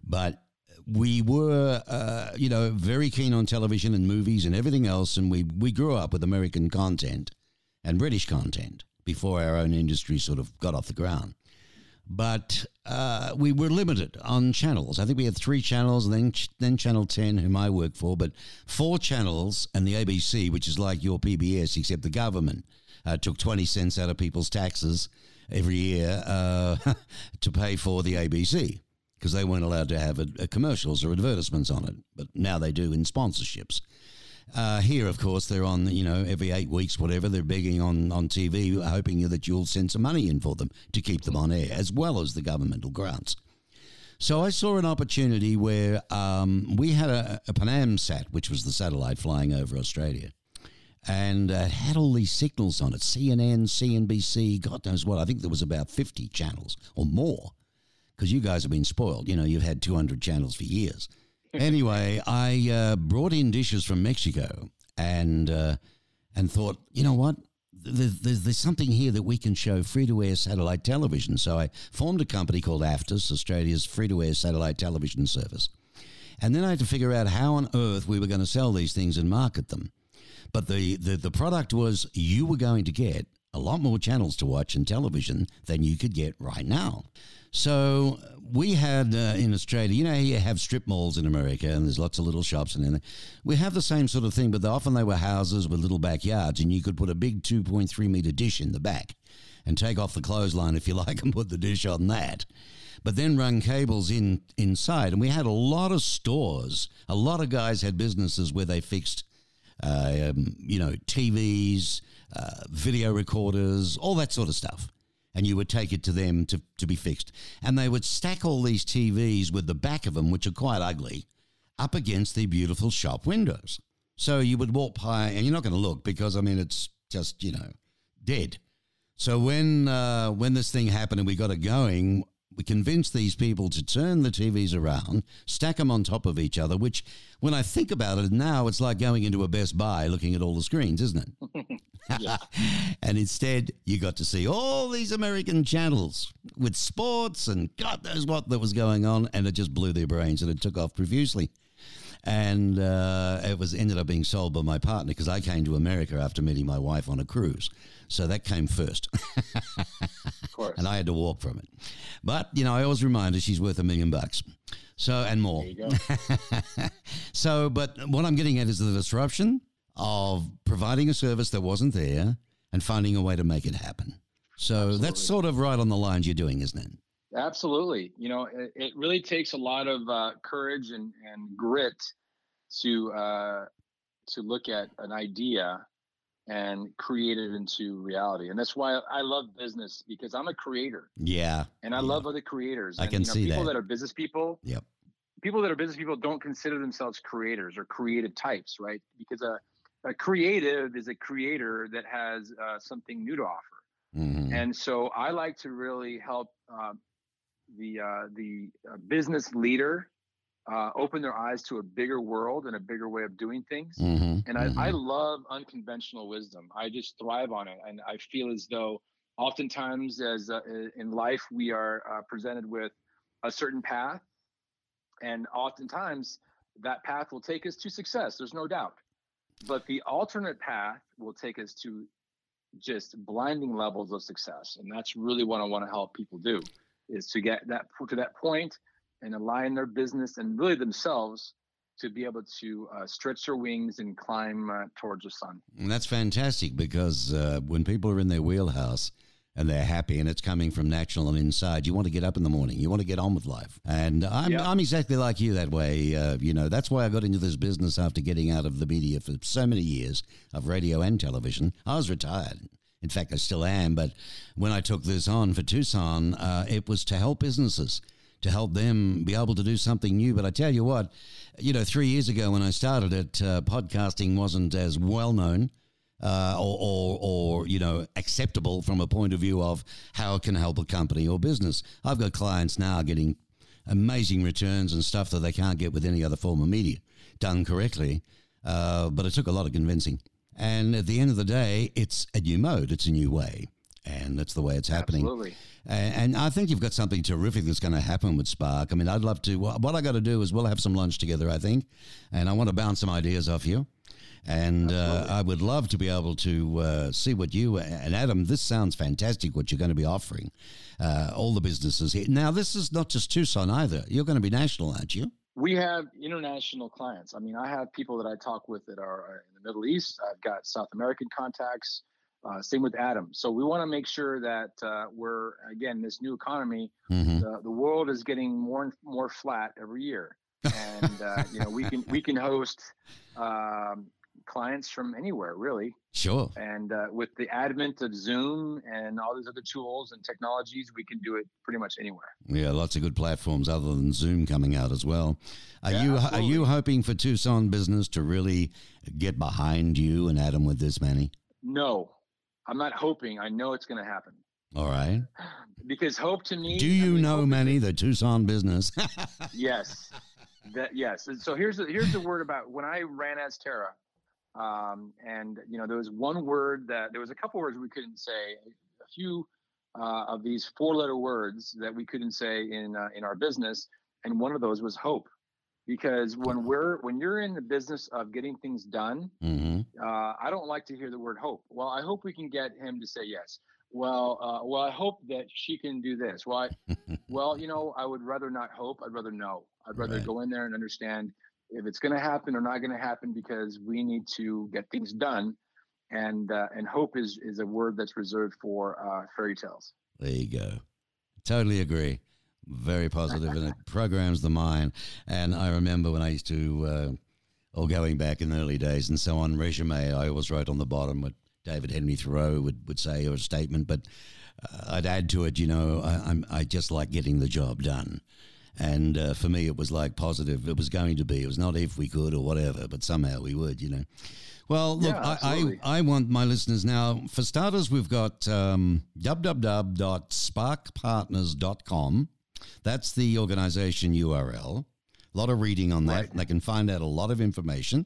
But we were, uh, you know, very keen on television and movies and everything else, and we, we grew up with American content and British content before our own industry sort of got off the ground. But uh, we were limited on channels. I think we had three channels, and then then Channel Ten, whom I work for, but four channels, and the ABC, which is like your PBS, except the government uh, took twenty cents out of people's taxes every year uh, to pay for the ABC because they weren't allowed to have a, a commercials or advertisements on it, but now they do in sponsorships. Uh, here, of course, they're on, you know, every eight weeks, whatever, they're begging on, on TV, hoping that you'll send some money in for them to keep them on air, as well as the governmental grants. So I saw an opportunity where um, we had a, a PanAmSat, which was the satellite flying over Australia, and uh, had all these signals on it CNN, CNBC, God knows what. I think there was about 50 channels or more because you guys have been spoiled. You know, you've had 200 channels for years anyway, I uh, brought in dishes from Mexico and uh, and thought, you know what? there's, there's, there's something here that we can show free to air satellite television. So I formed a company called AFTUS, Australia's free to air satellite television service. And then I had to figure out how on earth we were going to sell these things and market them. But the, the, the product was you were going to get a lot more channels to watch in television than you could get right now. So we had uh, in Australia, you know, you have strip malls in America, and there's lots of little shops, and then we have the same sort of thing, but often they were houses with little backyards, and you could put a big 2.3 meter dish in the back, and take off the clothesline if you like, and put the dish on that. But then run cables in inside, and we had a lot of stores. A lot of guys had businesses where they fixed, uh, um, you know, TVs, uh, video recorders, all that sort of stuff and you would take it to them to, to be fixed. And they would stack all these TVs with the back of them, which are quite ugly, up against the beautiful shop windows. So you would walk by, and you're not going to look because, I mean, it's just, you know, dead. So when uh, when this thing happened and we got it going, we convinced these people to turn the TVs around, stack them on top of each other, which, when I think about it now, it's like going into a Best Buy looking at all the screens, isn't it? and instead, you got to see all these American channels with sports and God knows what that was going on, and it just blew their brains and it took off profusely and uh, it was ended up being sold by my partner because I came to America after meeting my wife on a cruise, so that came first. of course. And I had to walk from it, but you know I always remind her she's worth a million bucks, so and more. There you go. so, but what I'm getting at is the disruption of providing a service that wasn't there and finding a way to make it happen. So Absolutely. that's sort of right on the lines you're doing, isn't it? Absolutely. You know, it, it really takes a lot of uh, courage and, and grit to uh, to look at an idea and create it into reality. And that's why I love business because I'm a creator. Yeah. And I yeah. love other creators. I and, can you know, see people that. that are business people. Yep. People that are business people don't consider themselves creators or creative types, right? Because a, a creative is a creator that has uh, something new to offer. Mm-hmm. And so I like to really help uh, the uh, the uh, business leader uh, open their eyes to a bigger world and a bigger way of doing things. Mm-hmm. And I, I love unconventional wisdom. I just thrive on it, and I feel as though oftentimes, as uh, in life, we are uh, presented with a certain path, and oftentimes that path will take us to success. There's no doubt. But the alternate path will take us to just blinding levels of success, and that's really what I want to help people do is to get that to that point and align their business and really themselves to be able to uh, stretch their wings and climb uh, towards the sun. And that's fantastic because uh, when people are in their wheelhouse and they're happy and it's coming from natural and inside, you want to get up in the morning. You want to get on with life. And I'm, Yep. I'm exactly like you that way. Uh, you know, that's why I got into this business after getting out of the media for so many years of radio and television. I was retired. In fact, I still am. But when I took this on for Tucson, uh, it was to help businesses, to help them be able to do something new. But I tell you what, you know, three years ago when I started it, uh, podcasting wasn't as well known. Uh, or, or, or, you know, acceptable from a point of view of how it can help a company or business. I've got clients now getting amazing returns and stuff that they can't get with any other form of media done correctly. Uh, but it took a lot of convincing. And at the end of the day, it's a new mode, it's a new way. And that's the way it's happening. Absolutely. And, and I think you've got something terrific that's going to happen with Spark. I mean, I'd love to. What I got to do is we'll have some lunch together, I think, and I want to bounce some ideas off you. And uh, I would love to be able to uh, see what you and Adam. This sounds fantastic. What you're going to be offering, uh, all the businesses here. Now, this is not just Tucson either. You're going to be national, aren't you? We have international clients. I mean, I have people that I talk with that are uh, in the Middle East. I've got South American contacts. Uh, same with Adam. So we want to make sure that uh, we're again this new economy. Mm-hmm. The, the world is getting more and more flat every year, and uh, you know we can we can host um, clients from anywhere really. Sure. And uh, with the advent of Zoom and all these other tools and technologies, we can do it pretty much anywhere. Yeah, lots of good platforms other than Zoom coming out as well. Are Yeah, you are you hoping for Tucson business to really get behind you and Adam with this, Manny? No, I'm not hoping. I know it's going to happen All right. because hope to me. Do I you mean, know, Manny, the Tucson business? Yes, that yes. And so here's the here's the word about when I ran Azterra. Um, and you know, there was one word that there was a couple words we couldn't say. A few uh, of these four-letter words that we couldn't say in uh, in our business, and one of those was hope. Because when we're when you're in the business of getting things done, hmm uh, I don't like to hear the word hope. Well, I hope we can get him to say yes. Well, uh, well, I hope that she can do this. Well, I, well, you know, I would rather not hope. I'd rather know. I'd rather Right. go in there and understand if it's going to happen or not going to happen because we need to get things done. And uh, and hope is is a word that's reserved for uh, fairy tales. There you go. Totally agree. Very positive, and it programs the mind. And I remember when I used to, uh, or going back in the early days, and so on resume, I always wrote on the bottom what David Henry Thoreau would, would say or a statement, but uh, I'd add to it, you know, I, I'm I just like getting the job done. And uh, for me, it was like positive. It was going to be. It was not if we could or whatever, but somehow we would, you know. Well, look, Yeah, I, I. I want my listeners now, for starters, we've got um, www.sparkpartners.com. That's the organization URL. A lot of reading on that. Right. They can find out a lot of information.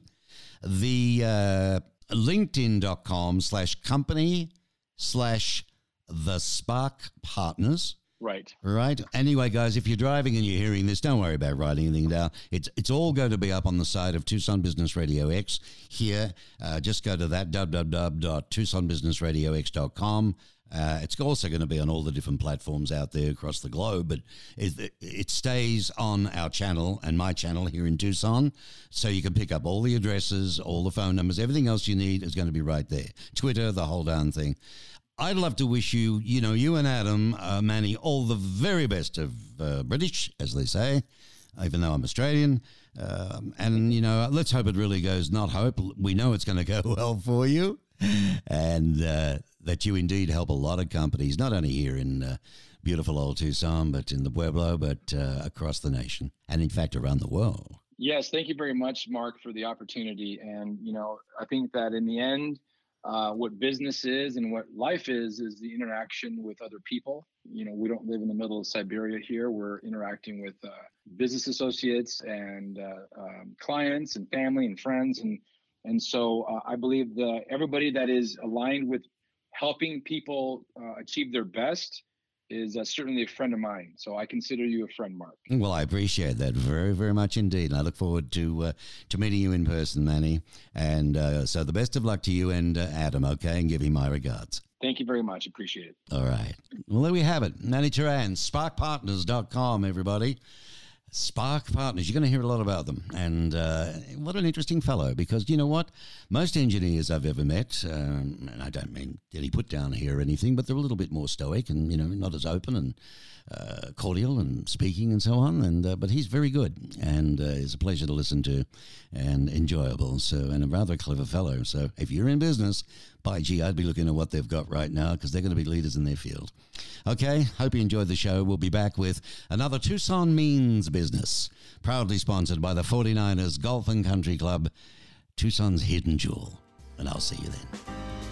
The uh, LinkedIn.com slash company slash the Spark Partners. Right. Right. Anyway, guys, if you're driving and you're hearing this, don't worry about writing anything down. It's it's all going to be up on the side of Tucson Business Radio X here. Uh, just go to that www.tucsonbusinessradiox.com. Uh, it's also going to be on all the different platforms out there across the globe, but it, it stays on our channel and my channel here in Tucson. So you can pick up all the addresses, all the phone numbers, everything else you need is going to be right there. Twitter, the whole darn thing. I'd love to wish you, you know, you and Adam, uh, Manny, all the very best of uh, British, as they say, even though I'm Australian. Um, and, you know, let's hope it really goes, not hope. We know it's going to go well for you. And uh, that you indeed help a lot of companies, not only here in uh, beautiful old Tucson, but in the Pueblo, but uh, across the nation. And in fact, around the world. Yes, thank you very much, Mark, for the opportunity. And you know, I think that in the end, uh, what business is and what life is is the interaction with other people. You know, we don't live in the middle of Siberia here. We're interacting with uh, business associates and uh, um, clients and family and friends, and and so uh, I believe the everybody that is aligned with helping people uh, achieve their best is uh, certainly a friend of mine. So I consider you a friend, Mark. Well, I appreciate that very, very much indeed. And I look forward to uh, to meeting you in person, Manny. And uh, so the best of luck to you and uh, Adam, okay? And give him my regards. Thank you very much. Appreciate it. All right. Well, there we have it. Manny Turan, sparkpartners.com, everybody. Spark Partners, you're going to hear a lot about them. And uh, what an interesting fellow, because you know what? Most engineers I've ever met, um, and I don't mean any put down here or anything, but they're a little bit more stoic and, you know, not as open and uh, cordial and speaking and so on. And uh, But he's very good and uh, is a pleasure to listen to and enjoyable. So, and a rather clever fellow. So if you're in business, by gee, I'd be looking at what they've got right now because they're going to be leaders in their field. Okay, hope you enjoyed the show. We'll be back with another Tucson Means Business, proudly sponsored by the 49ers Golf and Country Club, Tucson's hidden jewel. And I'll see you then.